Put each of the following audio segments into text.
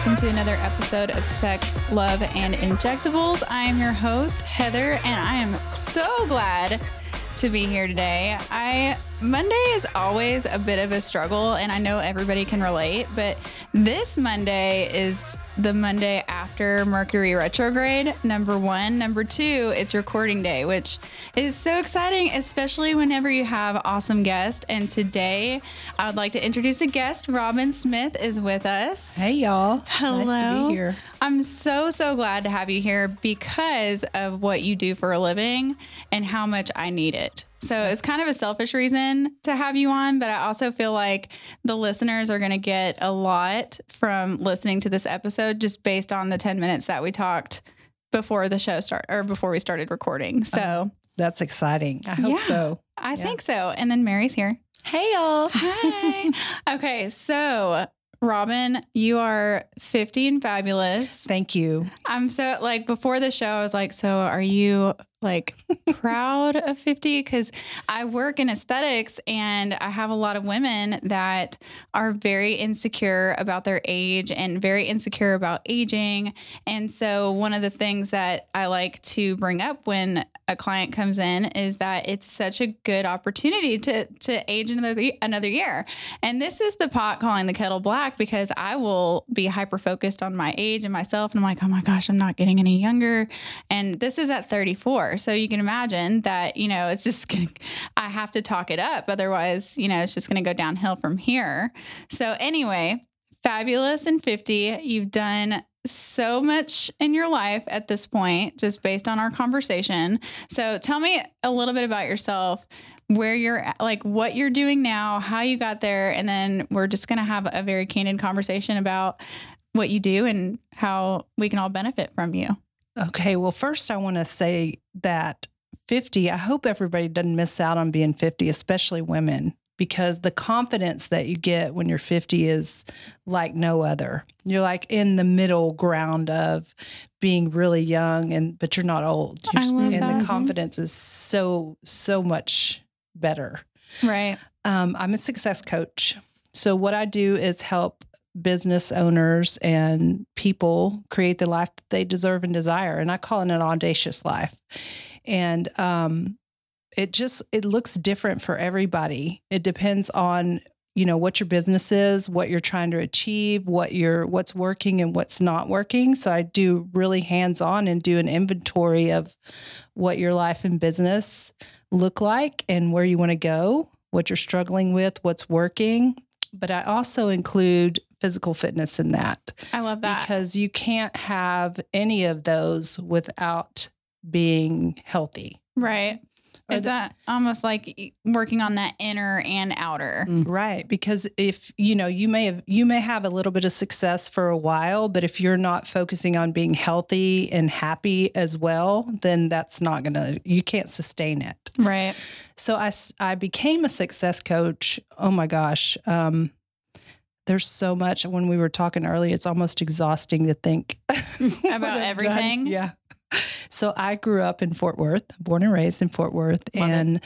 welcome to another episode of Sex, Love, and Injectables. I am your host, Heather, and I am so glad to be here today. I Monday is always a bit of a struggle, and I know everybody can relate, but this Monday is the Monday after Mercury retrograde, number one. Number two, it's recording day, which is so exciting, especially whenever you have awesome guests. And today, I would like to introduce a guest. Robin Smith is with us. Hey, y'all. Hello. Nice to be here. I'm so, so glad to have you here because of what you do for a living and how much I need it. So it's kind of a selfish reason to have you on, but I also feel like the listeners are going to get a lot from listening to this episode just based on the 10 minutes that we talked before the show start or before we started recording. Uh-huh. So That's exciting. I hope Yeah. so. I think so. And then Mary's here. Hey y'all. Hi. okay. So, Robin, you are 50 and fabulous. Thank you. I'm so like before the show, I was like, so are you like proud of 50? Because I work in aesthetics and I have a lot of women that are very insecure about their age and very insecure about aging. And so, one of the things that I like to bring up when a client comes in is that it's such a good opportunity to to age another another year. And this is the pot calling the kettle black because I will be hyper focused on my age and myself and I'm like, "Oh my gosh, I'm not getting any younger." And this is at 34. So you can imagine that, you know, it's just to I have to talk it up otherwise, you know, it's just going to go downhill from here. So anyway, fabulous and 50. You've done so much in your life at this point, just based on our conversation. So tell me a little bit about yourself, where you're at, like what you're doing now, how you got there, and then we're just going to have a very candid conversation about what you do and how we can all benefit from you. Okay. Well, first, I want to say that 50, I hope everybody doesn't miss out on being 50, especially women, because the confidence that you get when you're 50 is like no other. You're like in the middle ground of being really young and but you're not old. You're I love and that. the confidence is so so much better. Right. Um, I'm a success coach. So, what I do is help business owners and people create the life that they deserve and desire. And I call it an audacious life. And um, it just it looks different for everybody. It depends on you know what your business is, what you're trying to achieve, what you're what's working and what's not working. So I do really hands on and do an inventory of what your life and business look like and where you want to go, what you're struggling with, what's working. But I also include physical fitness in that I love that. because you can't have any of those without being healthy. right. Or It's a, almost like working on that inner and outer. Right, because if you know, you may have you may have a little bit of success for a while, but if you're not focusing on being healthy and happy as well, then that's not going to you can't sustain it. Right. So I, I became a success coach. Oh my gosh. Um there's so much when we were talking earlier, it's almost exhausting to think about I've done. everything? Yeah. So I grew up in Fort Worth, born and raised in Fort Worth, Love it. and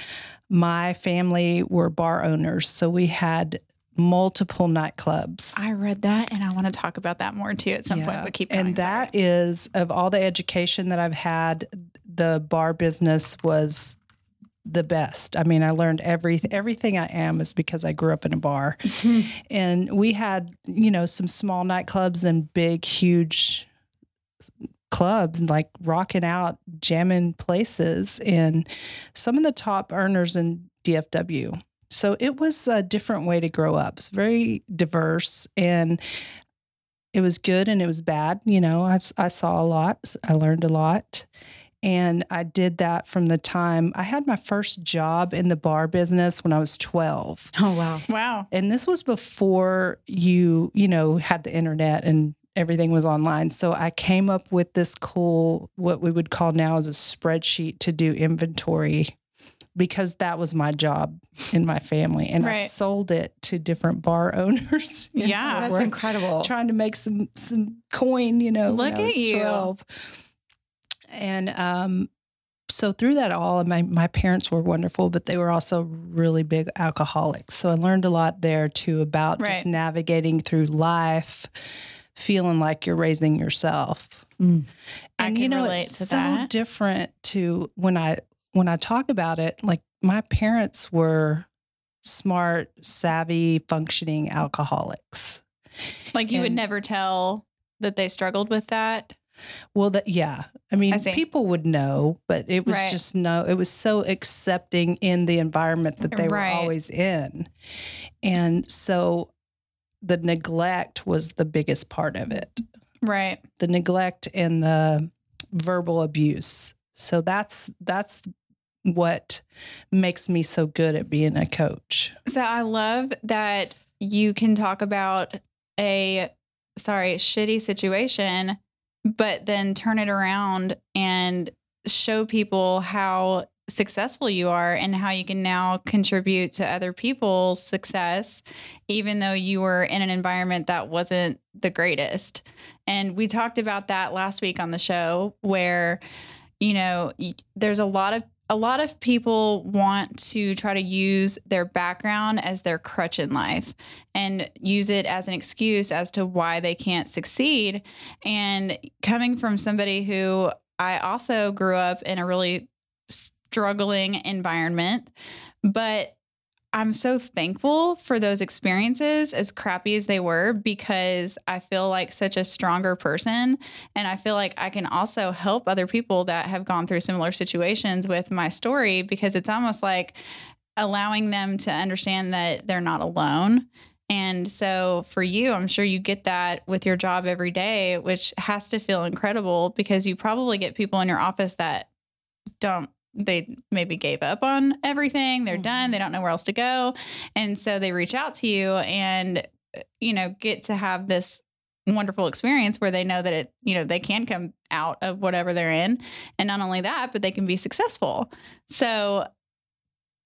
my family were bar owners. So we had multiple nightclubs. I read that and I want to talk about that more too at some point, but keep going. And that is of all the education that I've had, the bar business was the best. I mean, I learned every everything I am is because I grew up in a bar. and we had, you know, some small nightclubs and big huge clubs and like rocking out jamming places and some of the top earners in DFW. So it was a different way to grow up. It's very diverse and it was good and it was bad. You know, I've, I saw a lot, I learned a lot. And I did that from the time I had my first job in the bar business when I was 12. Oh wow. wow. And this was before you, you know, had the internet and everything was online. So I came up with this cool, what we would call now as a spreadsheet to do inventory because that was my job in my family. And I sold it to different bar owners. Yeah. Fort That's incredible. Trying to make some some coin, you know. when Look I at you. 12. And um so through that all, my my parents were wonderful, but they were also really big alcoholics. So I learned a lot there too about Right. just navigating through life, feeling like you're raising yourself. Mm. And you know, it's so that. different to when I when I talk about it. Like my parents were smart, savvy, functioning alcoholics. Like you would never tell that they struggled with that. Well, that yeah. I mean, I people would know, but it was Right. just no. It was so accepting in the environment that they Right. were always in, and so the neglect was the biggest part of it. Right. The neglect and the verbal abuse. So that's that's what makes me so good at being a coach. So I love that you can talk about a sorry, shitty situation, but then turn it around and show people how successful you are and how you can now contribute to other people's success even though you were in an environment that wasn't the greatest. And we talked about that last week on the show where you know, there's a lot of a lot of people want to try to use their background as their crutch in life and use it as an excuse as to why they can't succeed. And coming from somebody who I also grew up in a really struggling environment, but I'm so thankful for those experiences, as crappy as they were, because I feel like such a stronger person. And I feel like I can also help other people that have gone through similar situations with my story because it's almost like allowing them to understand that they're not alone. And so for you, I'm sure you get that with your job every day, which has to feel incredible because you probably get people in your office that don't they maybe gave up on everything. They're done. They mm-hmm. don't know where else to go. And so they reach out to you and uh, you know, get to have this wonderful experience where they know that it, you know, they can come out of whatever they're in. And not only that, but they can be successful. So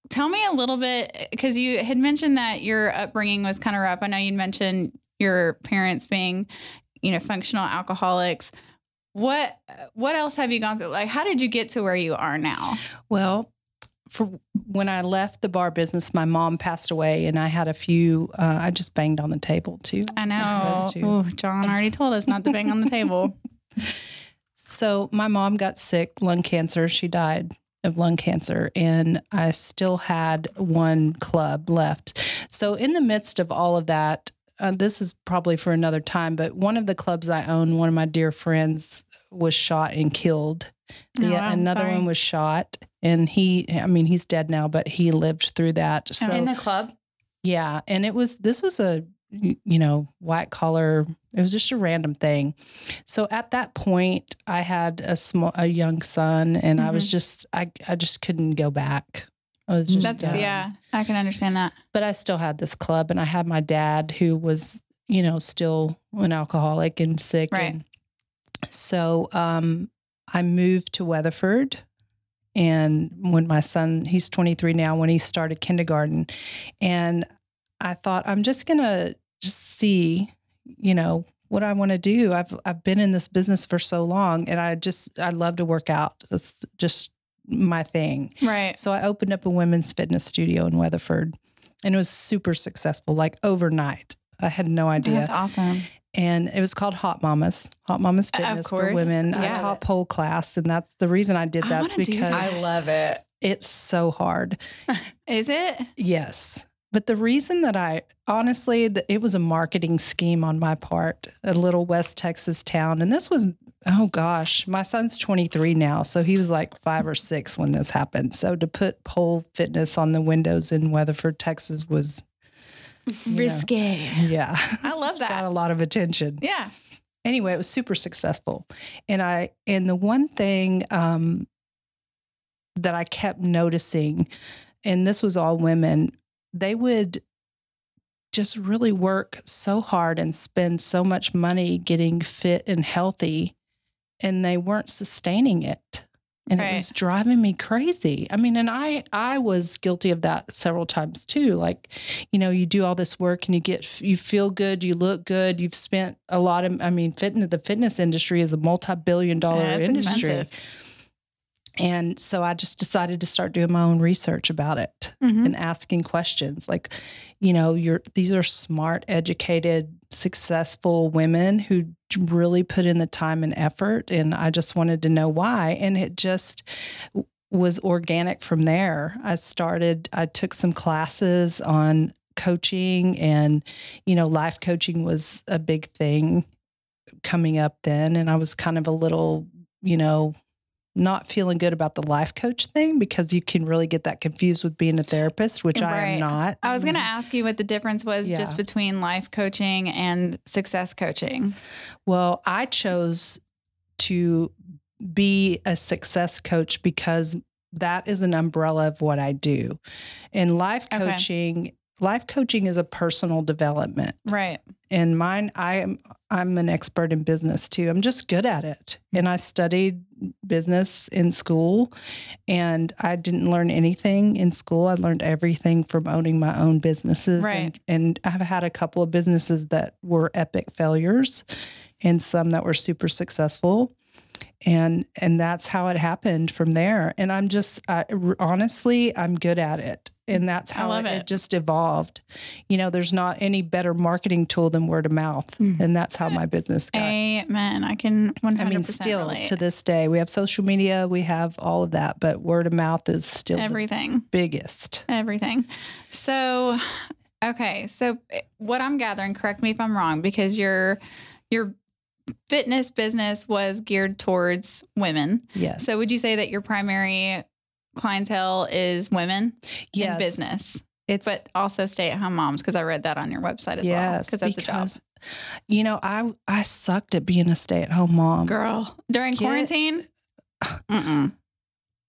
tell me a little bit uh, because you had mentioned that your upbringing was kind of rough. I know you mentioned your parents being, you know, functional alcoholics. What what else have you gone through? Like how did you get to where you are now? Well, for when I left the bar business, my mom passed away, and I had a few. Uh, I just banged on the table too. I supposed to. know. Ooh, John already told us not to bang on the table. So my mom got sick, lung cancer. She died of lung cancer, and I still had one club left. So in the midst of all of that, uh, this is probably for another time. But one of the clubs I own, one of my dear friends, was shot and killed. The, Oh, another sorry. one was shot, and he. I mean, he's dead now, but he lived through that. Oh, so in the club. yeah, and it was this was a, you know white collar. It was just a random thing. So at that point, I had a small a young son, and I was mm-hmm. just I I just couldn't go back. I was just That's done. yeah, I can understand that. But I still had this club, and I had my dad who was you know still an alcoholic and sick. Right. And so um, I moved to Weatherford. And when my son, he's 23 now, when he started kindergarten, and I thought, I'm just going to just see, you know, what I want to do. I've, I've been in this business for so long and I just, I love to work out. That's just my thing. Right. So I opened up a women's fitness studio in Weatherford and it was super successful, like overnight. I had no idea. That's awesome. And it was called Hot Mamas, Hot Mamas Of Fitness for women. I Yeah. taught pole class, and that's the reason I did I that's wanna because that. I love it. it's so hard. Is it? Yes. But the reason that I honestly, th- it was a marketing scheme on my part, a little West Texas town. And this was, oh gosh, my son's 23 now. So he was like five or six when this happened. So to put pole fitness on the windows in Weatherford, Texas was, you know, Risque. yeah, I love that. got a lot of attention Yeah. anyway, it was super successful. And I and the one thing um, that I kept noticing, and this was all women, they would just really work so hard and spend so much money getting fit and healthy, and they weren't sustaining it. And Right. it was driving me crazy. I mean, and I I was guilty of that several times too. Like, you know, you do all this work and you get you feel good, you look good, you've spent a lot of I mean, fitness the fitness industry is a multi-billion dollar Yeah, industry. expensive. And so I just decided to start doing my own research about it Mhm. and asking questions like, you know, you're these are smart, educated, successful women who really put in the time and effort. And I just wanted to know why. And it just was organic from there. I started, I took some classes on coaching and, you know, life coaching was a big thing coming up then. And I was kind of a little, you know, not feeling good about the life coach thing because you can really get that confused with being a therapist, which I am not. I was going to ask you what the difference was Yeah. just between life coaching and success coaching. Well, I chose to be a success coach because that is an umbrella of what I do. And life Okay. Life coaching is a personal development. Right. And mine, I am I'm an expert in business too. I'm just good at it. Mm-hmm. And I studied business in school and I didn't learn anything in school. I learned everything from owning my own businesses. Right. And, and I've had a couple of businesses that were epic failures and some that were super successful. And and that's how it happened from there. And I'm just I, honestly, I'm good at it. And that's how it, it. it just evolved. You know, there's not any better marketing tool than word of mouth. Mm. And that's how my business got. Amen. I can 100% I mean, still relate. to this day, we have social media, we have all of that, but word of mouth is still everything. biggest. Everything. So, okay. So, eh, what I'm gathering, correct me if I'm wrong, because your your fitness business was geared towards women. Yes. So, would you say that your primary clientele is women in business, It's but also stay at home moms? Because I read that on your website as well. yes, Because that's a job. You know, I I sucked at being a stay at home mom. Girl, during Get- quarantine, mm-mm.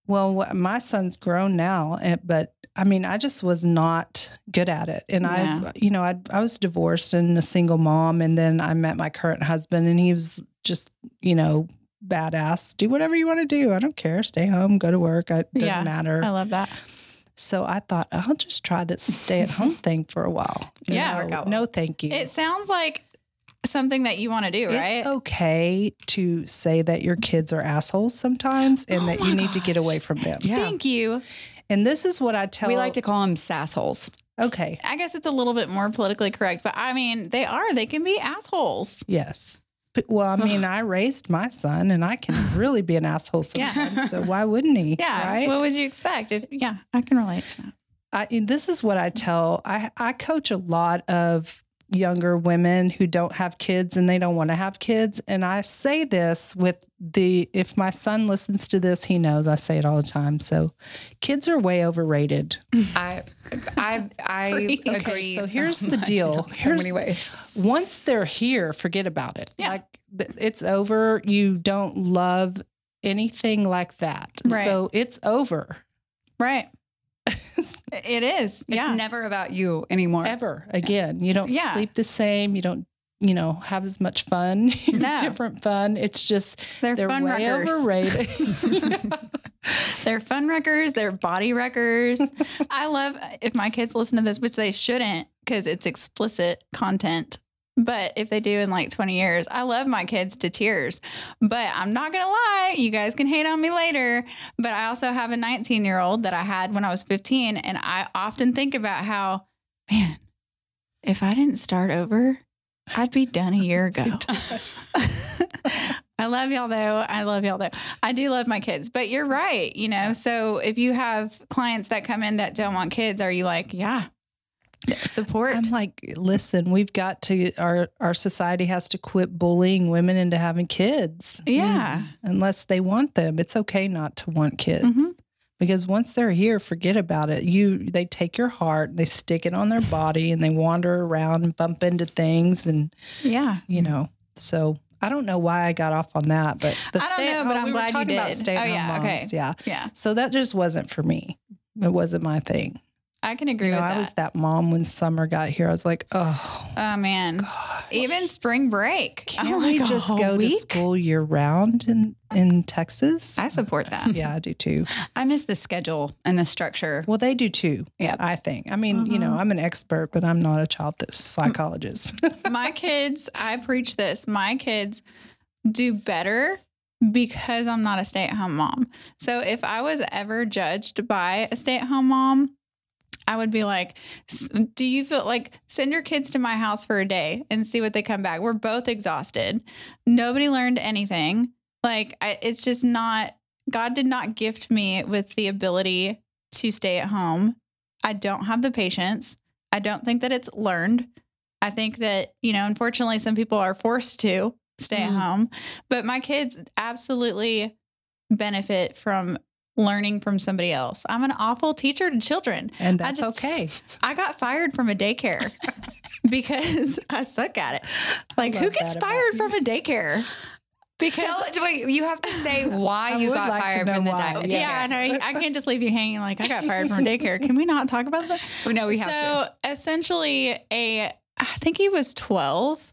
Well, my son's grown now, eh, but I mean, I just was not good at it. And Yeah. I, you know, I I was divorced and a single mom, and then I met my current husband, and he was just, you know, badass. Do whatever you want to do. I don't care. Stay home, go to work. It doesn't Yeah, matter. I love that. So I thought I'll just try this stay at home thing for a while. You Yeah. know, Work no, thank you. It sounds like something that you want to do, right? It's okay to say that your kids are assholes sometimes and Oh that my you need to get away from them. Yeah. Thank you. And this is what I tell we like to call them sassholes. Okay. I guess it's a little bit more politically correct, but I mean, they are. They can be assholes. Yes. But, well, I mean, I raised my son and I can really be an asshole Yeah. sometimes. So why wouldn't he? Yeah. Right. What would you expect? If yeah, I can relate to that. I, this is what I tell. I, I coach a lot of younger women who don't have kids and they don't want to have kids. And I say this with the, if my son listens to this, he knows I say it all the time. So kids are way overrated. I, I, I agree. Okay, so here's the much deal. in So Here's- many ways. Once they're here, forget about it. Yeah. Like it's over. You don't love anything like that. Right. So it's over. Right. it is. It's yeah. never about you anymore. Ever again. You don't Yeah. sleep the same. You don't, you know, have as much fun. No. Different fun. It's just they're, they're fun way wreckers. overrated. They're fun wreckers. They're body wreckers. I love if my kids listen to this, which they shouldn't because it's explicit content. But if they do in like 20 years, I love my kids to tears. But I'm not going to lie, you guys can hate on me later. But I also have a 19 year old that I had when I was 15. And I often think about how, man, if I didn't start over, I'd be done a year ago. I love y'all though. I love y'all though. I do love my kids, but you're right. You know, so if you have clients that come in that don't want kids, are you like, yeah, support? I'm like, listen, we've got to our our society has to quit bullying women into having kids. Yeah. Unless they want them. It's okay not to want kids. Mhm. Because once they're here, forget about it. You they take your heart, they stick it on their body and they wander around and bump into things and yeah. you know. So I don't know why I got off on that, but the I don't know, but I'm we were glad you talking about did. stay Oh, yeah, moms. okay. Yeah. Yeah. So that just wasn't for me. It wasn't my thing. I can agree You know, with that. I was that mom when summer got here. I was like, oh, oh man. God. Even spring break. Can't I'm we like, just a go to school year round in in Texas? I support that. yeah, I do too. I miss the schedule and the structure. Well, they do too. Yeah. I think. I mean, you know, Mhm. I'm an expert, but I'm not a child psychologist. my kids, I preach this. My kids do better because I'm not a stay at home mom. So if I was ever judged by a stay at home mom, I would be like, Do you feel like send your kids to my house for a day and see what they come back? We're both exhausted. Nobody learned anything. Like, I, it's just not, God did not gift me with the ability to stay at home. I don't have the patience. I don't think that it's learned. I think that, you know, unfortunately, some people are forced to stay Mhm. at home, but my kids absolutely benefit from learning from somebody else. I'm an awful teacher to children. And I that's just- okay. I got fired from a daycare because I suck at it. Like, who gets fired from a daycare? Because Tell, wait, you have to say why I you got like fired from the daycare. yeah, I know. I can't just leave you hanging like I got fired from daycare. Can we not talk about that? Oh, no, we have to. so essentially, a I think he was twelve,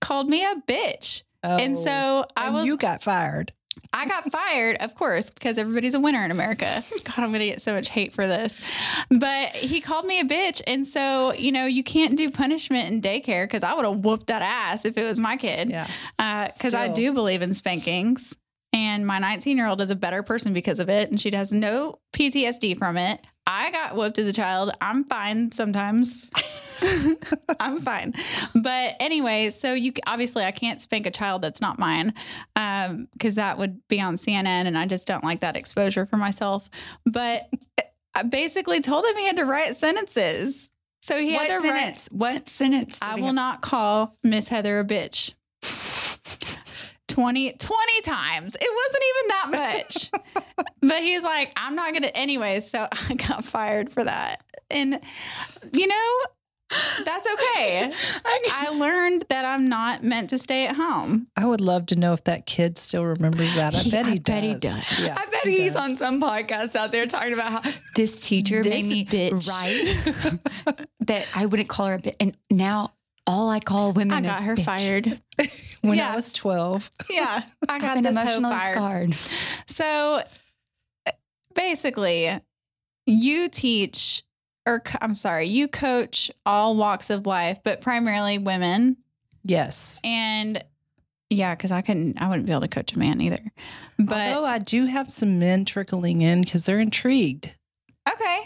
called me a bitch, and Oh, so I and was you got fired. I got fired, of course, because everybody's a winner in America. God, I'm going to get so much hate for this. But he called me a bitch. And so, you know, you can't do punishment in daycare because I would have whooped that ass if it was my kid. Yeah. Uh, because I do believe in spankings. And my 19 year old is a better person because of it. And she has no PTSD from it. I got whooped as a child. I'm fine sometimes. I'm fine. But anyway, so you obviously I can't spank a child that's not mine um, because that would be on CNN and I just don't like that exposure for myself. But eh, I basically told him he had to write sentences. So he what had to sentence? What sentence? I will have? not call Miss Heather a bitch. 20, 20 times. It wasn't even that much. but he's like, I'm not going to, anyway. So I got fired for that. And, you know, that's okay. I learned that I'm not meant to stay at home. I would love to know if that kid still remembers that. I He- bet he I does. bet he does. Yeah, I bet he he's does. on some podcast out there talking about how this teacher This made me bitch. write that I wouldn't call her a bitch. And now all I call women I got her bitch. fired. When Yeah. I was 12. Yeah. I I've got been this hoe emotionally scarred. So basically, you teach, or I'm sorry, you coach all walks of life, but primarily women. Yes. And yeah, because I couldn't, I wouldn't be able to coach a man either. But Although I do have some men trickling in because they're intrigued. okay,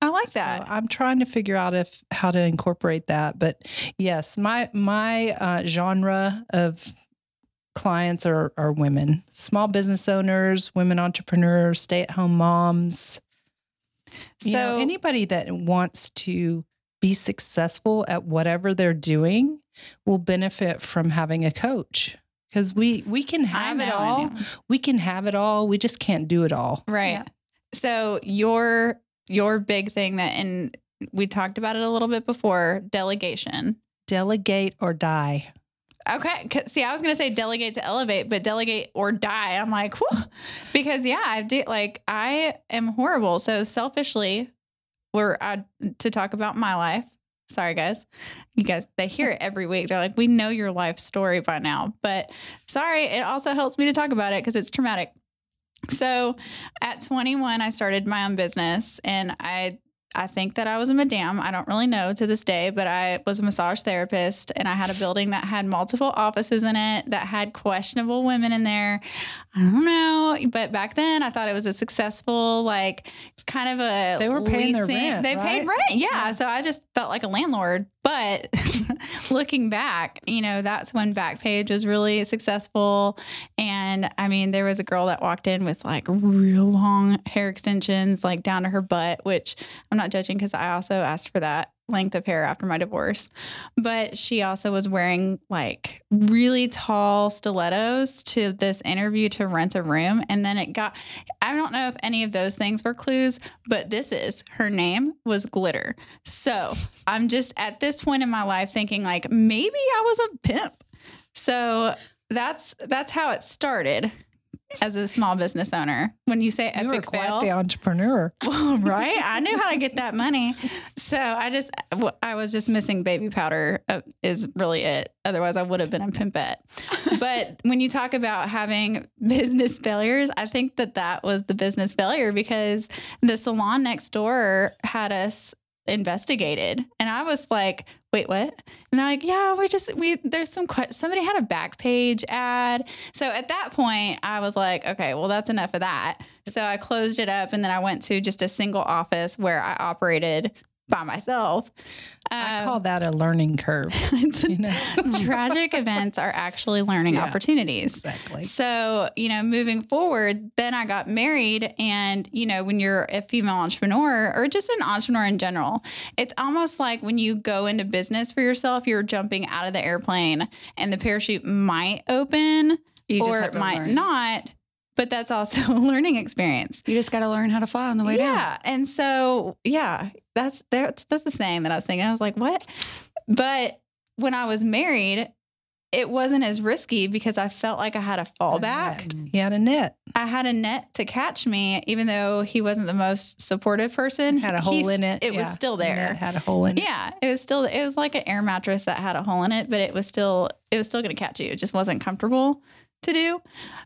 I like So that. I'm trying to figure out if how to incorporate that. But yes, my my uh, genre of clients are are women, small business owners, women entrepreneurs, stay at home moms. So you know, anybody that wants to be successful at whatever they're doing will benefit from having a coach because we we can have it know, I all. We can have it all. We just can't do it all. Right. Yeah. So your your big thing that and we talked about it a little bit before, delegation. Delegate or die. Okay. See, I was going to say delegate to elevate, but delegate or die. I'm like, because yeah, I do like, I am horrible. So selfishly, we're uh, to talk about my life. Sorry, guys. You guys, they hear it every week. They're like, we know your life story by now, but sorry. It also helps me to talk about it because it's traumatic. So at 21, I started my own business and I I think that I was a madam. I don't really know to this day, but I was a massage therapist and I had a building that had multiple offices in it that had questionable women in there. I don't know, but back then I thought it was a successful like kind of a They were paying their rent, They paid right? rent. Yeah, so I just felt like a landlord. But looking back, you know, that's when Backpage was really successful. And I mean, there was a girl that walked in with like real long hair extensions, like down to her butt, which I'm not judging because I also asked for that length of hair after my divorce. But she also was wearing like really tall stilettos to this interview to rent a room. And then it got, I don't know if any of those things were clues, but this is her name was Glitter. So I'm just at this point in my life thinking like maybe I was a pimp. So that's that's how it started as a small business owner. When you say You were epic quite fail, the entrepreneur. well, right? I knew how to get that money. So I just, I was just missing baby powder, uh, is really it. Otherwise, I would have been a pimpette. but when you talk about having business failures, I think that that was the business failure because the salon next door had us investigated. And I was like, wait, what? And they're like, yeah, we just, we, there's some, que- somebody had a Backpage ad. So at that point, I was like, okay, well, that's enough of that. So I closed it up and then I went to just a single office where I operated by myself. I Um, call that a learning curve. You know? tragic events are actually learning Yeah. opportunities. exactly. So, you know, moving forward, then I got married. And, you know, when you're a female entrepreneur or just an entrepreneur in general, it's almost like when you go into business for yourself, you're jumping out of the airplane and the parachute might open You or it might learn. not. But that's also a learning experience. You just got to learn how to fly on the way down. Yeah. And so, yeah, that's that's that's the saying that I was thinking. I was like, what? But when I was married, it wasn't as risky because I felt like I had a fallback. He had a net. I had a net to catch me, even though he wasn't the most supportive person. Had a hole He's- in it. It was Yeah. still The net there. had a hole in it. Yeah, it was still. It was like an air mattress that had a hole in it, but it was still. It was still going to catch you. It just wasn't comfortable to do.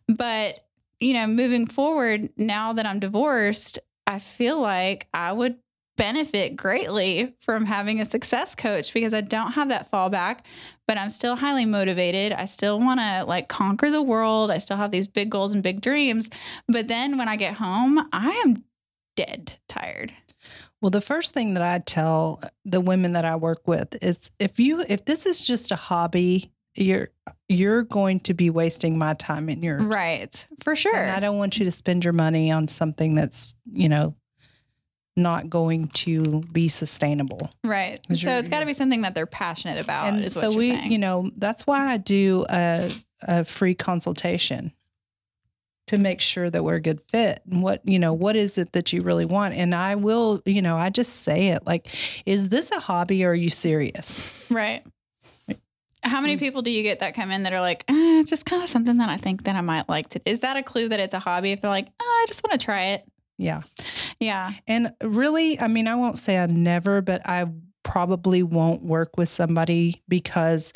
But you know, moving forward, now that I'm divorced, I feel like I would benefit greatly from having a success coach because I don't have that fallback, but I'm still highly motivated. I still want to like conquer the world. I still have these big goals and big dreams. But then when I get home, I am dead tired. Well, the first thing that I tell the women that I work with is if you if this is just a hobby, you're you're going to be wasting my time and yours. Right. For sure. And I don't want you to spend your money on something that's, you know, not going to be sustainable. Right. So it's got to be something that they're passionate about. and is so what you're we, saying. you know, that's why I do a, a free consultation to make sure that we're a good fit and what, you know, what is it that you really want? And I will, you know, I just say it like, is this a hobby or are you serious? right. How Mm. many people do you get that come in that are like, eh, it's just kind of something that I think that I might like to? Is that a clue that it's a hobby? If they're like, oh, I just want to try it. Yeah. Yeah. And really, I mean, I won't say I never, but I probably won't work with somebody because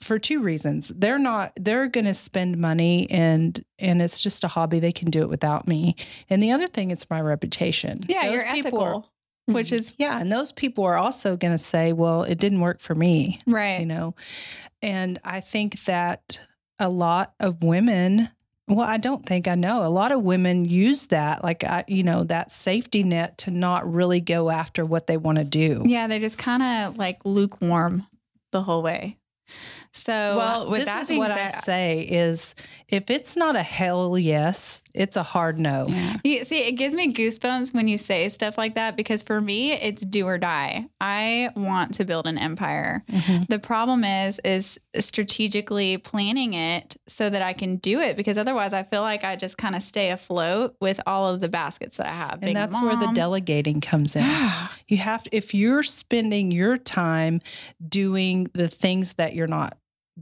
for two reasons. They're not they're going to spend money and and it's just a hobby they can do it without me. And the other thing it's my reputation. Yeah. Those you're people which mm. is yeah, and those people are also going to say, "Well, it didn't work for me." right. you know and i think that a lot of women well i don't think i know a lot of women use that like I, you know that safety net to not really go after what they want to do Yeah. They just kind of like lukewarm the whole way. So, Well, with this that is being what i say is if it's not a hell yes it's a hard no You see, it gives me goosebumps when you say stuff like that because for me, it's do or die. I want to build an empire. Mhm. The problem is, is strategically planning it so that I can do it because otherwise, I feel like I just kind of stay afloat with all of the baskets that I have. and a that's where the delegating comes in You have to, if you're spending your time doing the things that you're not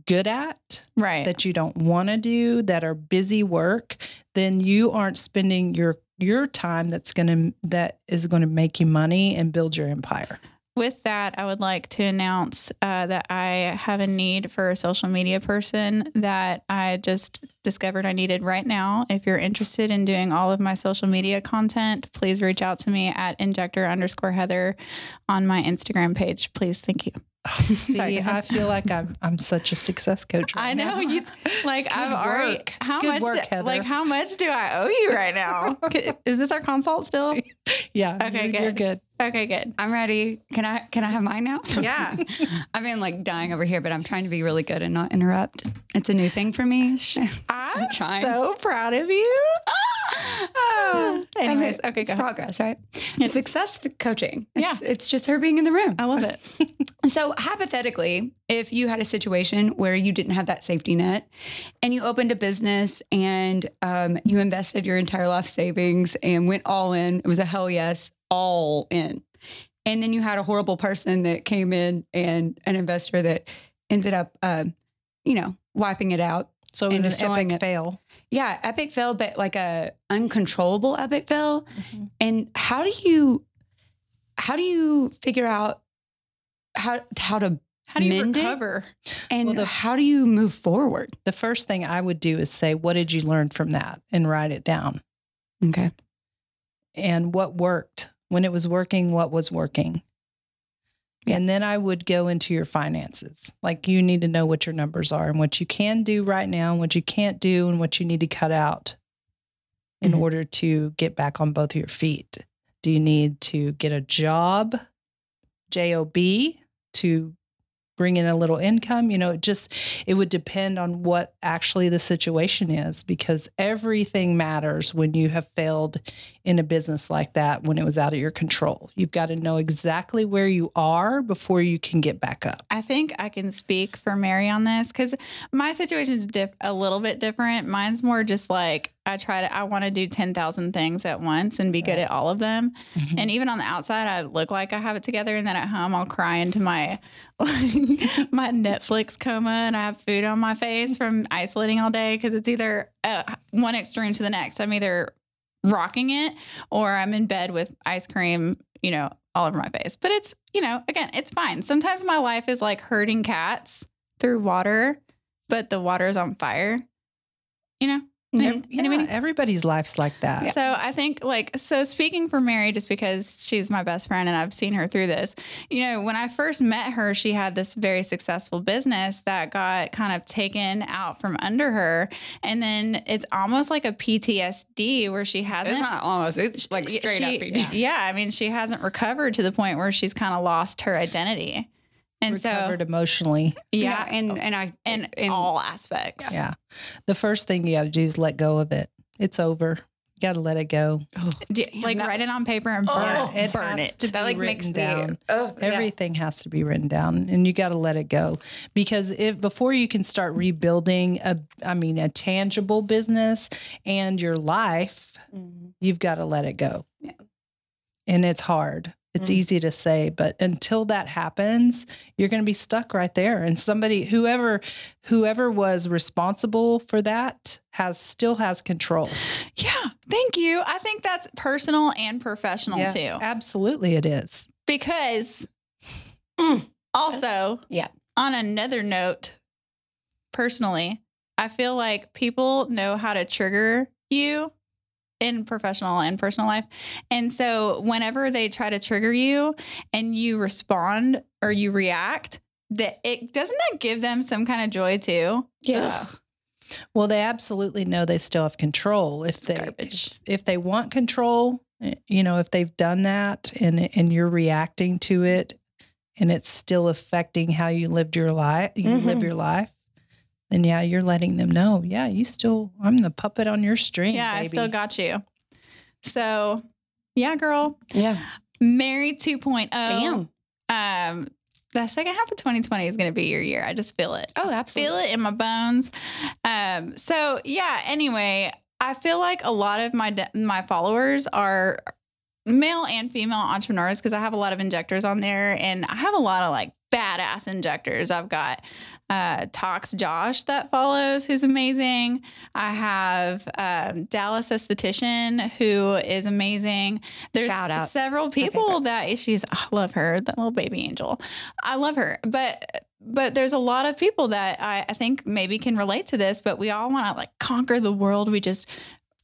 good at, right. that you don't want to do, that are busy work, then you aren't spending your your time that's going to that is going to make you money and build your empire. With that, I would like to announce uh, that I have a need for a social media person that I just discovered I needed right now. If you're interested in doing all of my social media content, please reach out to me at injector underscore Heather on my Instagram page. Please, thank you. See, Sorry. I feel like I'm I'm such a success coach. Right I know now. you like Good I've already how Good much work, do, like how much do I owe you right now? Is this our consult still? Yeah. Okay, you're, you're good. Okay, good. I'm ready. Can I can I have mine now? Yeah. I've been like dying over here, but I'm trying to be really good and not interrupt. It's a new thing for me. I'm trying. so proud of you. Oh, Anyways, okay, it's go progress, right? Yes. Success coaching. It's, Yeah. it's just her being in the room. I love it. So, hypothetically, if you had a situation where you didn't have that safety net and you opened a business and um, you invested your entire life savings and went all in, it was a hell yes, all in. And then you had a horrible person that came in and an investor that ended up, um, you know, wiping it out. So it was an epic it. fail. Yeah, epic fail, but like a uncontrollable epic fail. And how do you, how do you figure out how how to How do you Mend it? recover? and Well, the- how do you move forward? The first thing I would do is say, "What did you learn from that?" and write it down. Okay. and what worked when it was working what was working Yeah. And then I would go into your finances. Like you need to know what your numbers are and what you can do right now and what you can't do and what you need to cut out in Mhm. order to get back on both of your feet. Do you need to get a job, JOB, to bring in a little income? You know, it just it would depend on what actually the situation is because everything matters when you have failed in a business like that when it was out of your control. You've got to know exactly where you are before you can get back up. I think I can speak for Mary on this because my situation is diff- a little bit different. Mine's more just like I try to, I want to do 10,000 things at once and be good at all of them. Mhm. And even on the outside, I look like I have it together. And then at home, I'll cry into my, like, my Netflix coma and I have food on my face from isolating all day because it's either uh, one extreme to the next. I'm either rocking it or I'm in bed with ice cream, you know, all over my face. But it's, you know, again, it's fine. Sometimes my life is like herding cats through water, but the water is on fire. You know? Ev- yeah, Anybody? everybody's life's like that. So I think like so speaking for Mary just because she's my best friend and I've seen her through this. You know, when I first met her, she had this very successful business that got kind of taken out from under her and then it's almost like a PTSD where she hasn't It's not almost. It's like straight she- up. Yeah. Yeah, I mean, she hasn't recovered to the point where she's kind of lost her identity. And Recovered so, emotionally. yeah, and and I in all aspects. Yeah. The first thing you got to do is let go of it. It's over. You got to let it go. Do- like that- write it on paper and Oh, burn, it burn it. that like makes written me. down. Oh, yeah. Everything has to be written down and you got to let it go because if before you can start rebuilding a I mean a tangible business and your life, Mhm. you've got to let it go. Yeah. And it's hard. It's Mhm. easy to say, but until that happens, you're going to be stuck right there. And somebody whoever whoever was responsible for that has still has control. Yeah, thank you. I think that's personal and professional Yeah, too. Absolutely it is. Because Mm. also, Yeah. on another note, personally, I feel like people know how to trigger you in professional and personal life. And so whenever they try to trigger you and you respond or you react, that it doesn't that give them some kind of joy too? Yeah. Ugh, Well, they absolutely know they still have control. If it's they if, if they want control, eh, you know, if they've done that and and you're reacting to it and it's still affecting how you lived your life, you live Mhm. your life, then yeah, you're letting them know, yeah, you still I'm the puppet on your string. Yeah, I still got you. So, yeah, girl. Yeah. Mary 2.0. Damn. Um, the second half of 2020 is going to be your year. I just feel it. Oh, absolutely. Feel it in my bones. Um, so yeah. Anyway, I feel like a lot of my de- my followers are male and female entrepreneurs because I have a lot of injectors on there, and I have a lot of like badass injectors. I've got uh, Tox Josh that follows, who's amazing. I have um, Dallas esthetician who is amazing. There's several people that she's I love her, that little baby angel. I love her, but but there's a lot of people that I, I think maybe can relate to this. But we all want to like conquer the world. We just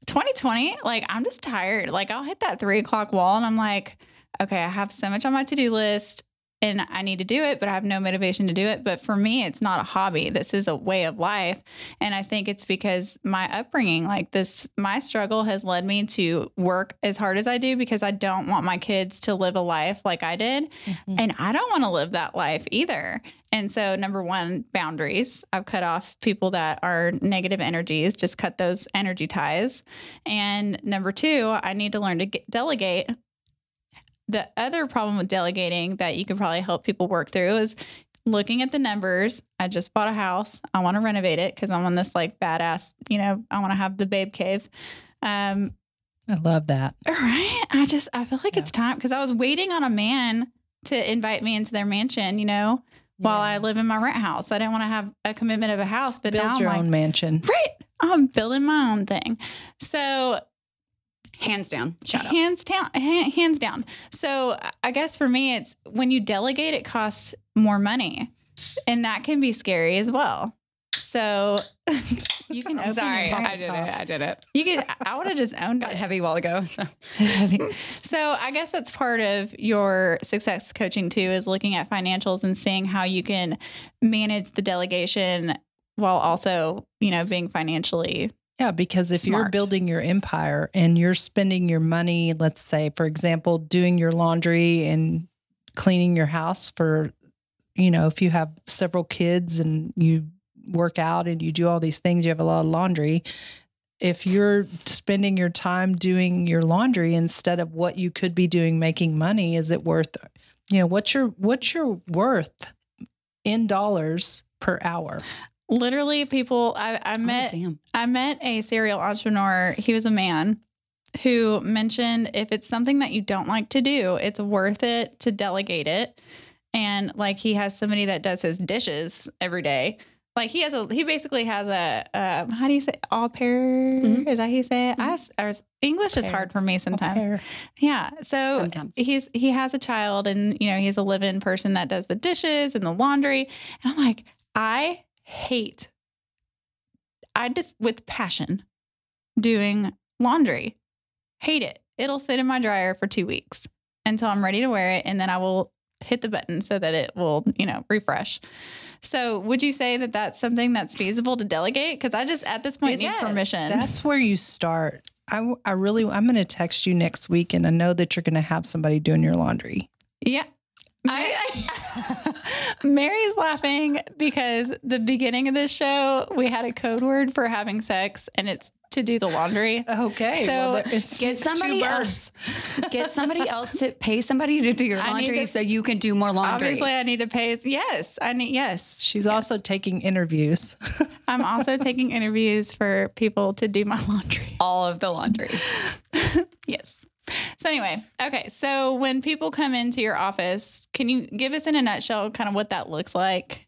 2020, like I'm just tired. Like I'll hit that three o'clock wall, and I'm like, okay, I have so much on my to do list. And I need to do it, but I have no motivation to do it. But for me, it's not a hobby. This is a way of life. And I think it's because my upbringing, like this, my struggle has led me to work as hard as I do because I don't want my kids to live a life like I did. Mhm. And I don't want to live that life either. And so, number one, boundaries. I've cut off people that are negative energies, just cut those energy ties. And number two, I need to learn to get, delegate. The other problem with delegating that you can probably help people work through is looking at the numbers. I just bought a house. I want to renovate it because I'm on this like badass, you know, I want to have the babe cave. Um, I love that. Right. I just I feel like Yeah. it's time because I was waiting on a man to invite me into their mansion, you know, while I live in my rent house. I didn't want to have a commitment of a house, but now build I'm your like, own mansion. right, I'm building my own thing. So Hands down. Shout out. hands down, ha- hands down. So I guess for me, it's when you delegate, it costs more money, and that can be scary as well. So you can I'm sorry, I did it. I did it. You could. I would have just owned Got it. heavy while ago. So So I guess that's part of your success coaching too, is looking at financials and seeing how you can manage the delegation while also, you know, being financially. Yeah, because if you're building your empire and you're spending your money, let's say, for example, doing your laundry and cleaning your house for, you know, if you have several kids and you work out and you do all these things, you have a lot of laundry. If you're spending your time doing your laundry instead of what you could be doing making money, is it worth, you know, what's your what's your worth in dollars per hour? Literally, people. I, I met. Oh. I met a serial entrepreneur. He was a man who mentioned if it's something that you don't like to do, it's worth it to delegate it. And like he has somebody that does his dishes every day. Like he has a, he basically has a, um, how do you say, all pair? Mhm. Is that how you say it? I s- or s- English is hard for me sometimes. Yeah. So Sometimes. he's he has a child and you know he's a live-in person that does the dishes and the laundry and i'm like i hate i just with passion doing laundry hate it it'll sit in my dryer for two weeks until i'm ready to wear it and then i will hit the button so that it will you know refresh so would you say that that's something that's feasible to delegate because i just at this point need Yes. permission That's where you start. I, I really, I'm going to text you next week and I know that you're going to have somebody doing your laundry. yeah Mary's laughing because the beginning of this show, we had a code word for having sex, and it's to do the laundry. Okay. So, well, it's get somebody birds. else. Get somebody else to pay somebody to do your laundry to- so you can do more laundry. Obviously, I need to pay. Yes, I need. Yes, She's also taking interviews. I'm also taking interviews for people to do my laundry. all of the laundry. Yes. So anyway, okay. So when people come into your office, can you give us in a nutshell kind of what that looks like?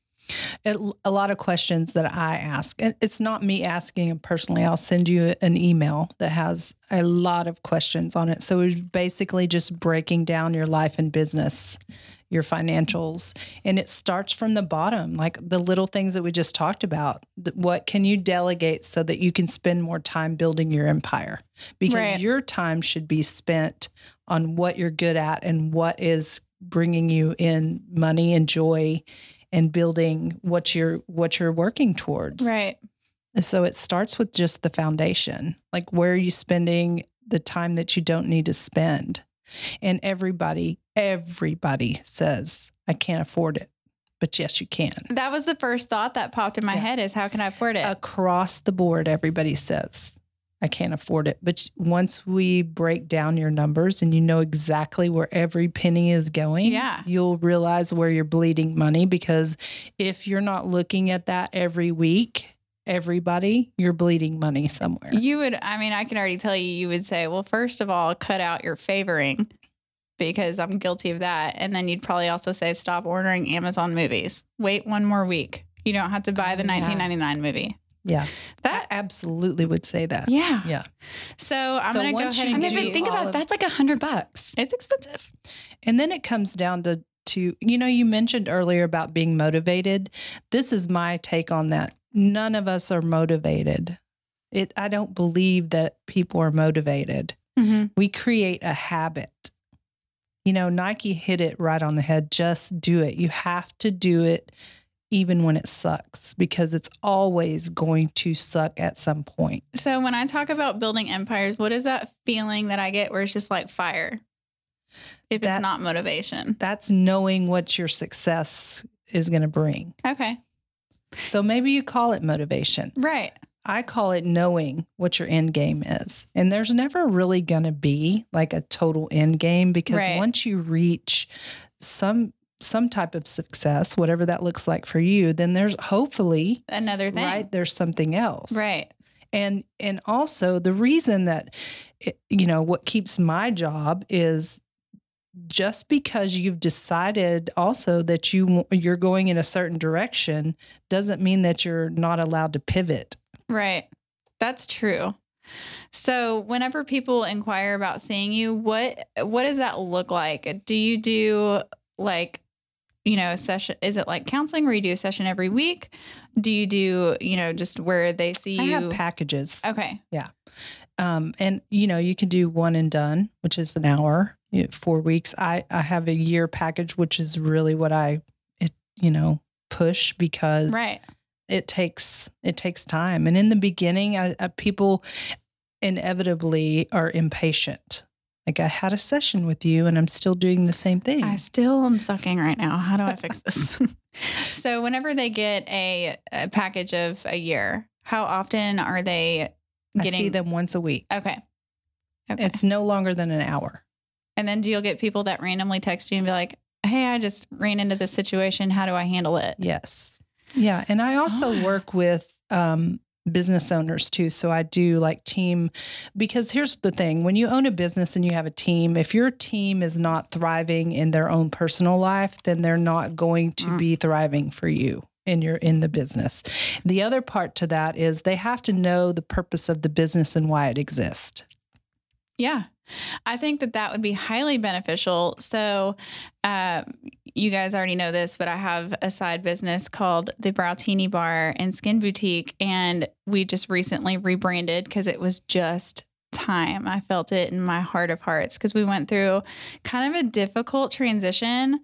It, a lot of questions that I ask. And it's not me asking personally. I'll send you an email that has a lot of questions on it. So it's basically just breaking down your life and business, your financials. And it starts from the bottom, like the little things that we just talked about. What can you delegate so that you can spend more time building your empire? Because Right. your time should be spent on what you're good at and what is bringing you in money and joy and building what you're what you're working towards. Right. So it starts with just the foundation. Like where are you spending the time that you don't need to spend? And everybody, everybody says, I can't afford it. But yes, you can. That was the first thought that popped in my Yeah. head is how can I afford it? Across the board, everybody says, I can't afford it. But once we break down your numbers and you know exactly where every penny is going, Yeah. you'll realize where you're bleeding money. Because if you're not looking at that every week, everybody, you're bleeding money somewhere. You would, I mean, I can already tell you, you would say, well, first of all, cut out your favoring because I'm guilty of that. And then you'd probably also say, stop ordering Amazon movies. Wait one more week. You don't have to buy oh, the Oh, yeah. 1999 movie. Yeah. That, I absolutely would say that. yeah. Yeah. So I'm So going to go ahead you I and mean, but think about of- that's like a hundred bucks. it's expensive. And then it comes down to to you know you mentioned earlier about being motivated. This is my take on that. None of us are motivated. It I don't believe that people are motivated. Mm-hmm. We create a habit. You know, Nike hit it right on the head. Just do it. You have to do it even when it sucks because it's always going to suck at some point. So when I talk about building empires, what is that feeling that I get where it's just like fire? If it's not motivation. That's knowing what your success is going to bring. Okay. So maybe you call it motivation. Right. I call it knowing what your end game is. And there's never really going to be like a total end game because Right. once you reach some some type of success, whatever that looks like for you, then there's hopefully Another thing. right there's something else. Right. And and also the reason that it, you know what keeps my job is just because you've decided also that you you're going in a certain direction doesn't mean that you're not allowed to pivot. Right. That's true. So whenever people inquire about seeing you, what what does that look like? Do you do like you know, a session? Is it like counseling where you do a session every week? Do you do, you know, just where they see I you? have packages. okay. Yeah. Um, and you know, you can do one and done, which is an hour, you know, four weeks. I, I have a year package, which is really what I, it, you know, push because Right. it takes, it takes time. And in the beginning, I, I, people inevitably are impatient. Like I had a session with you and I'm still doing the same thing. I still am sucking right now. How do I fix this? so, whenever they get a, a package of a year, how often are they I getting see them once a week. Okay. Okay. It's no longer than an hour. And then do you'll get people that randomly text you and be like, "Hey, I just ran into this situation. How do I handle it?" Yes. Yeah. And I also work with um, business owners too. So I do like team, because here's the thing when you own a business and you have a team, if your team is not thriving in their own personal life, then they're not going to Mm. be thriving for you. In your in the business. The other part to that is they have to know the purpose of the business and why it exists. Yeah. I think that that would be highly beneficial. So, uh, you guys already know this, but I have a side business called the Broutini Bar and Skin Boutique. And we just recently rebranded because it was just time. I felt it in my heart of hearts because we went through kind of a difficult transition.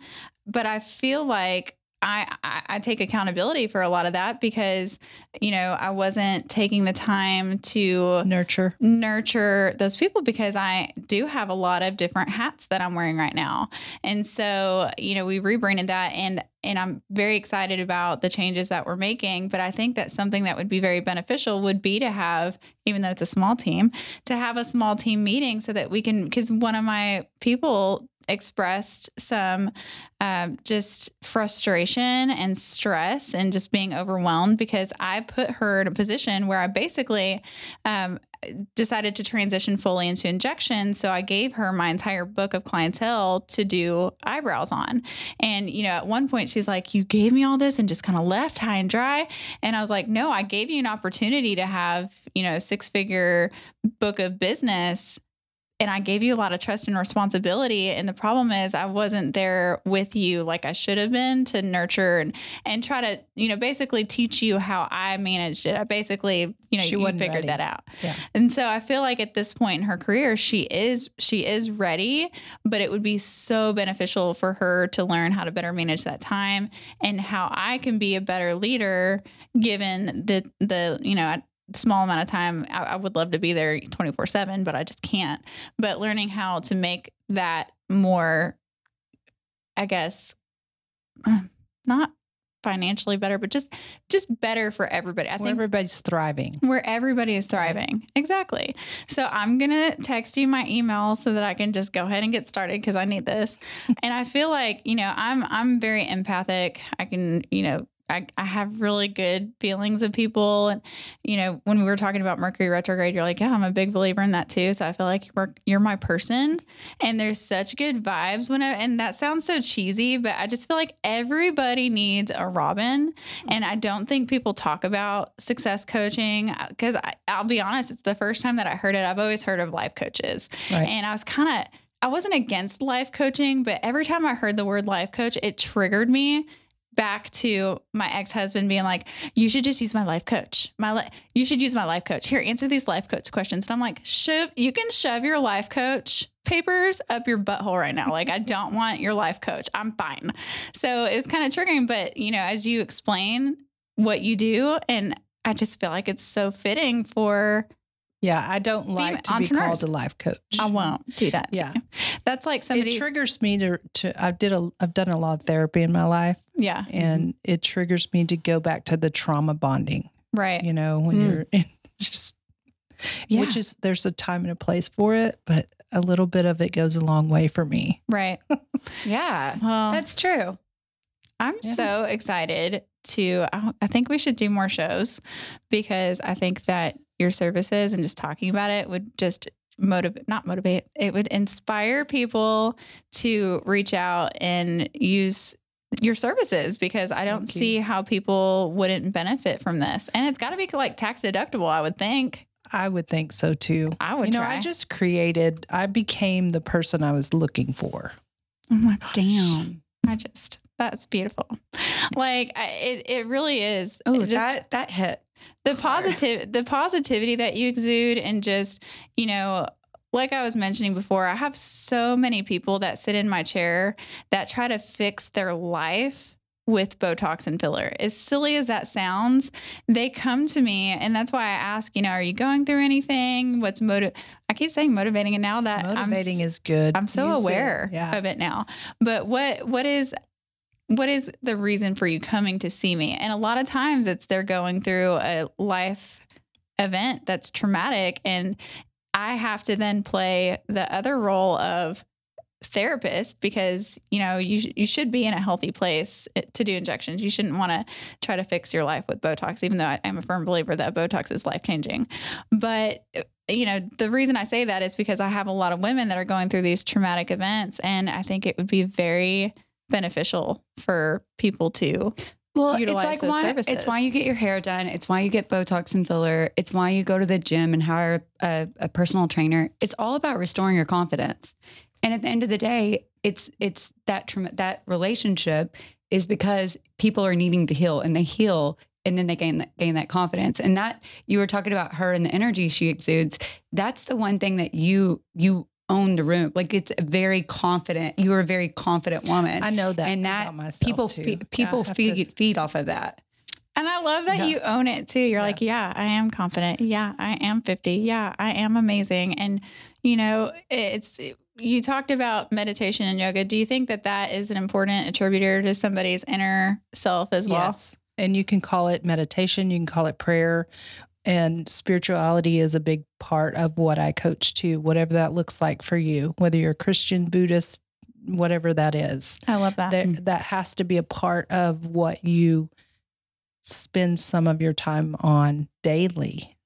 But I feel like I, I, I take accountability for a lot of that because, you know, I wasn't taking the time to Nurture. nurture those people because I do have a lot of different hats that I'm wearing right now. And so, you know, we rebranded that and and I'm very excited about the changes that we're making, but I think that something that would be very beneficial would be to have even though it's a small team, to have a small team meeting so that we can cuz one of my people expressed some um, just frustration and stress and just being overwhelmed because I put her in a position where I basically um, decided to transition fully into injection. So I gave her my entire book of clientele to do eyebrows on. And, you know, at one point she's like, You gave me all this and just kind of left high and dry. And I was like, No, I gave you an opportunity to have, you know, six figure book of business and I gave you a lot of trust and responsibility. And the problem is I wasn't there with you like I should have been to nurture and, and try to, you know, basically teach you how I managed it. I basically, you know, She you figured ready. that out. Yeah. And so I feel like at this point in her career, she is she is ready, but it would be so beneficial for her to learn how to better manage that time and how I can be a better leader given the the, you know, small amount of time. I, I would love to be there 24 7 but i just can't. But learning how to make that more i guess not financially better but just just better for everybody. I Where think everybody's thriving. where everybody is thriving. Exactly. So i'm gonna text you my email so that i can just go ahead and get started because i need this. And i feel like you know i'm i'm very empathic. I can you know I, I have really good feelings of people. And, you know, when we were talking about Mercury retrograde, you're like, yeah, I'm a big believer in that too. So I feel like you're, you're my person. And there's such good vibes when I, and that sounds so cheesy, but I just feel like everybody needs a Robin. And I don't think people talk about success coaching uh, because I'll be honest, it's the first time that I heard it. I've always heard of life coaches. Right. And I was kind of, I wasn't against life coaching, but every time I heard the word life coach, it triggered me back to my ex-husband being like, "You should just use my life coach. My li- you should use my life coach. Here, answer these life coach questions." And I'm like, "Shove, you can shove your life coach papers up your butthole right now. Like, I don't want your life coach. I'm fine." So it's kind of triggering, but you know, as you explain what you do, and I just feel like it's so fitting for Yeah, I don't like to be called a life coach. I won't do that. Yeah. you. that's like somebody. it triggers me to to I did a I've done a lot of therapy in my life yeah, and it triggers me to go back to the trauma bonding. right. You know, when Mm. you're in just Yeah. which is there's a time and a place for it, but a little bit of it goes a long way for me. right. Yeah, Well, that's true. I'm Yeah. so excited to. I think we should do more shows because I think that your services and just talking about it would just motivate, not motivate, it would inspire people to reach out and use your services because I don't see how people wouldn't benefit from this. And it's got to be like tax deductible, I would think. I would think so too. I would you know, try. I just created I became the person I was looking for. oh my gosh. Damn. I just That's beautiful. Like I, it, it really is. Oh, just that that hit. The positive, the positivity that you exude, and just you know, like I was mentioning before, I have so many people that sit in my chair that try to fix their life with Botox and filler. As silly as that sounds, they come to me, and that's why I ask, you know, are you going through anything? What's motive? I keep saying motivating, and now that Motivating I'm, is good. I'm so Use it. aware Yeah. of it now. But what what is what is the reason for you coming to see me? And a lot of times it's they're going through a life event that's traumatic and I have to then play the other role of therapist because you know you you should be in a healthy place eh, to do injections. You shouldn't want to try to fix your life with Botox, even though I, I'm a firm believer that Botox is life changing. But eh, you know the reason I say that is because I have a lot of women that are going through these traumatic events, and I think it would be very beneficial for people to Well, utilize it's like those why services. it's why you get your hair done. It's why you get Botox and filler. It's why you go to the gym and hire a, a personal trainer. It's all about restoring your confidence. And at the end of the day, it's it's that that relationship is because people are needing to heal and they heal and then they gain that, gain that confidence. And that you were talking about her and the energy she exudes. That's the one thing that you you own the room. Like it's a very confident. You are a very confident woman. I know that. and that about people too. fe- people have feed to- feed off of that. And I love that Yeah. you own it too. You're Yeah. like, yeah, I am confident. Yeah, I am 50. Yeah, I am amazing. And, you know, it's, you talked about meditation and yoga. Do you think that that is an important attributor to somebody's inner self as well? Yes. And you can call it meditation, you can call it prayer. And spirituality is a big part of what I coach too, whatever that looks like for you, whether you're Christian, Buddhist, whatever that is. I love that. There, Mm. that has to be a part of what you spend some of your time on daily.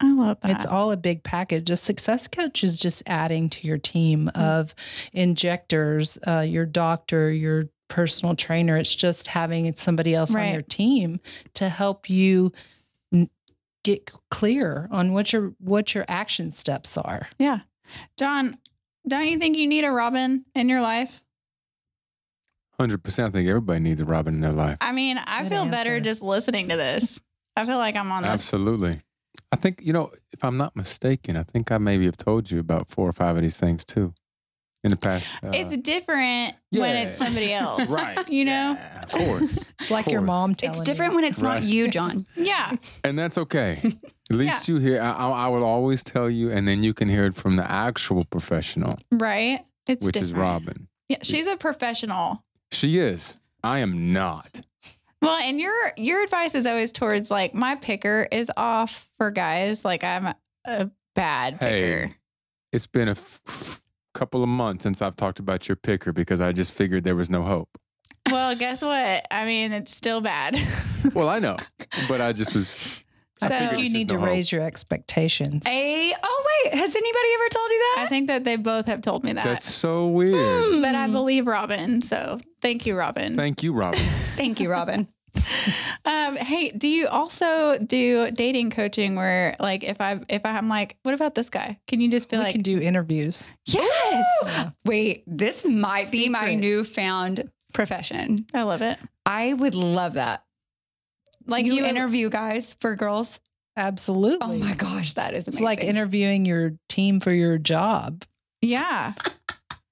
I love that. It's all a big package. A success coach is just adding to your team of injectors, uh, your doctor, your personal trainer. It's just having somebody else Right. on your team to help you get clear on what your what your action steps are. yeah. John, don't you think you need a Robin in your life? Hundred percent. I think everybody needs a Robin in their life. I mean, I Good feel better just listening to this. I feel like I'm on this. Absolutely. I think you know, if I'm not mistaken, I think I maybe have told you about four or five of these things too, in the past. uh, It's different when it's somebody else. right. You know? Yeah, of course. It's like your mom telling It's different you. when it's Right. not you, John. Yeah. and that's okay. At least you hear. I, I I will always tell you, and then you can hear it from the actual professional, Right. It's which is. Robin. Yeah. She's a professional. She is. I am not. Well, and your your advice is always towards like my picker is off for guys. Like I'm a bad picker. Hey, it's been a f- f- couple of months since I've talked about your picker because I just figured there was no hope. Well, guess what? I mean, it's still bad. Well, I know, but I just was. I So- think you need no to hope. raise your expectations. A oh wait, has anybody ever told you that? I think that they both have told me that. That's so weird. Hmm. but I believe Robin. So thank you, Robin. Thank you, Robin. Thank you, Robin. Um, hey, do you also do dating coaching where like if I if I'm like, what about this guy? Can you just be we like, can do interviews. yes, Yeah. Wait, this might be my newfound profession. I love it. I would love that. Like you you interview guys for girls. Absolutely. Oh my gosh, that is It's like interviewing your team for your job. yeah.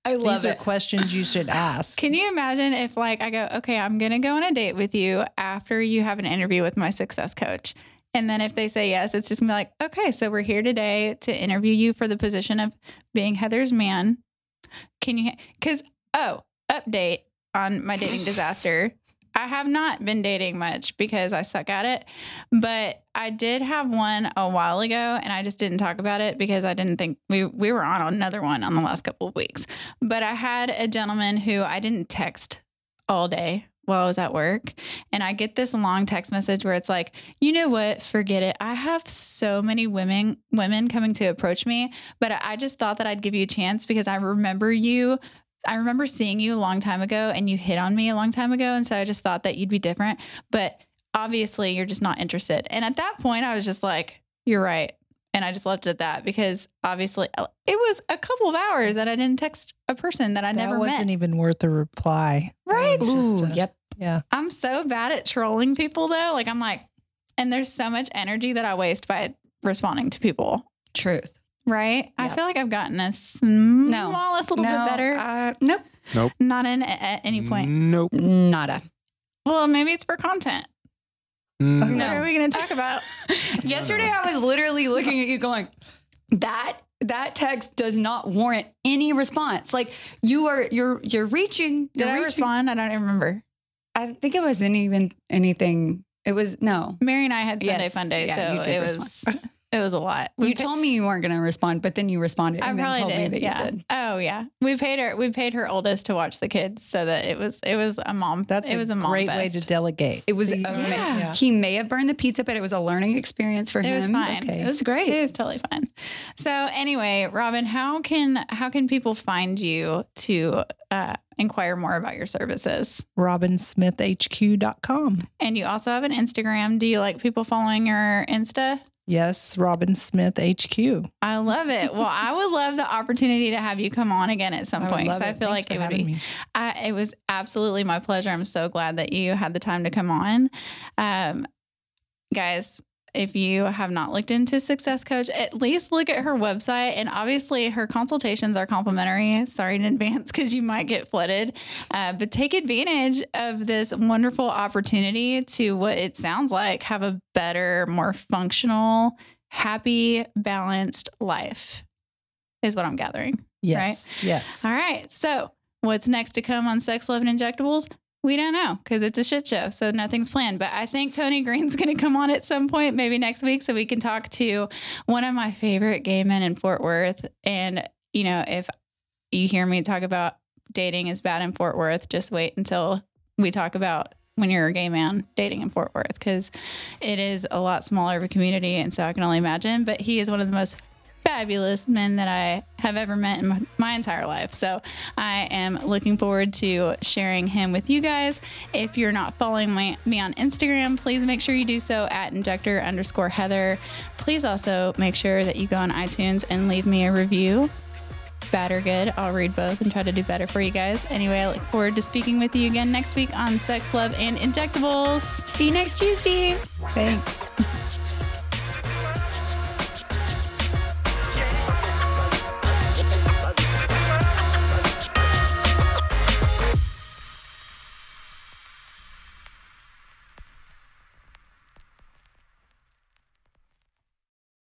I love These are it. questions you should ask. Can you imagine if like I go, okay, I'm gonna go on a date with you after you have an interview with my success coach. And then if they say yes, it's just gonna be like, okay, so we're here today to interview you for the position of being Heather's man. Can you cause oh, update on my dating disaster. I have not been dating much because I suck at it, but I did have one a while ago and I just didn't talk about it because I didn't think we we were on another one on the last couple of weeks. But I had a gentleman who I didn't text all day while I was at work. And I get this long text message where it's like, you know what? Forget it. I have so many women women coming to approach me, but I just thought that I'd give you a chance because I remember you. I remember seeing you a long time ago and you hit on me a long time ago. And so I just thought that you'd be different. But obviously you're just not interested. And at that point, I was just like, you're right. And I just left it at that because obviously uh, it was a couple of hours that I didn't text a person that I that never wasn't met. even worth a reply. Right. Right? Ooh, to- yep. Yeah. I'm so bad at trolling people though. Like I'm like, and there's so much energy that I waste by responding to people. Truth. Right? I feel like I've gotten a smallest little no, bit better. Uh, nope. Not in at any point. Nope. Nada. Well, maybe it's for content. Mm. No. What are we going to talk about? Yesterday, I was literally looking at you going, that that text does not warrant any response. Like you are, you're, you're reaching. Did you're I reaching- respond? I don't even remember. I think it wasn't even anything. It was no. Mary and I had Sunday Yes. fun day, Yeah, you so did it was it was a lot. We You pa- told me you weren't going to respond, but then you responded I and then probably told did. me that yeah. you did. Oh yeah. We paid her. We paid her oldest to watch the kids, so that it was it was a mom. That's it a was a mom great way to delegate. It was See? amazing. Yeah. He may have burned the pizza, but it was a learning experience for It him. was fine. okay. It was great. It was totally fun. So anyway, Robin, how can how can people find you to uh, inquire more about your services? RobinSmithHQ.com. And you also have an Instagram. Do you like people following your Insta? Yes, Robin Smith HQ. I love it. Well, I would love the opportunity to have you come on again at some I point. 'cause love I feel Thanks like it would be. I, it was absolutely my pleasure. I'm so glad that you had the time to come on. Um, guys, if you have not looked into Success Coach, at least look at her website. And obviously, her consultations are complimentary. Sorry in advance because you might get flooded. Uh, but take advantage of this wonderful opportunity to what it sounds like have a better, more functional, happy, balanced life, is what I'm gathering. Yes. Yes. All right. So, what's next to come on Sex, Love, and Injectables? We don't know because it's a shit show. So, nothing's planned. But I think Tony Green's going to come on at some point, maybe next week, so we can talk to one of my favorite gay men in Fort Worth. And, you know, if you hear me talk about dating is bad in Fort Worth, just wait until we talk about when you're a gay man dating in Fort Worth because it is a lot smaller of a community. And so I can only imagine. But he is one of the most fabulous men that I have ever met in my, entire life. So I am looking forward to sharing him with you guys. If you're not following my, me on Instagram, please make sure you do so at injector underscore Heather. Please also make sure that you go on iTunes and leave me a review. Bad or good, I'll read both and try to do better for you guys. Anyway, I look forward to speaking with you again next week on Sex, Love, and Injectables. See you next Tuesday. Thanks.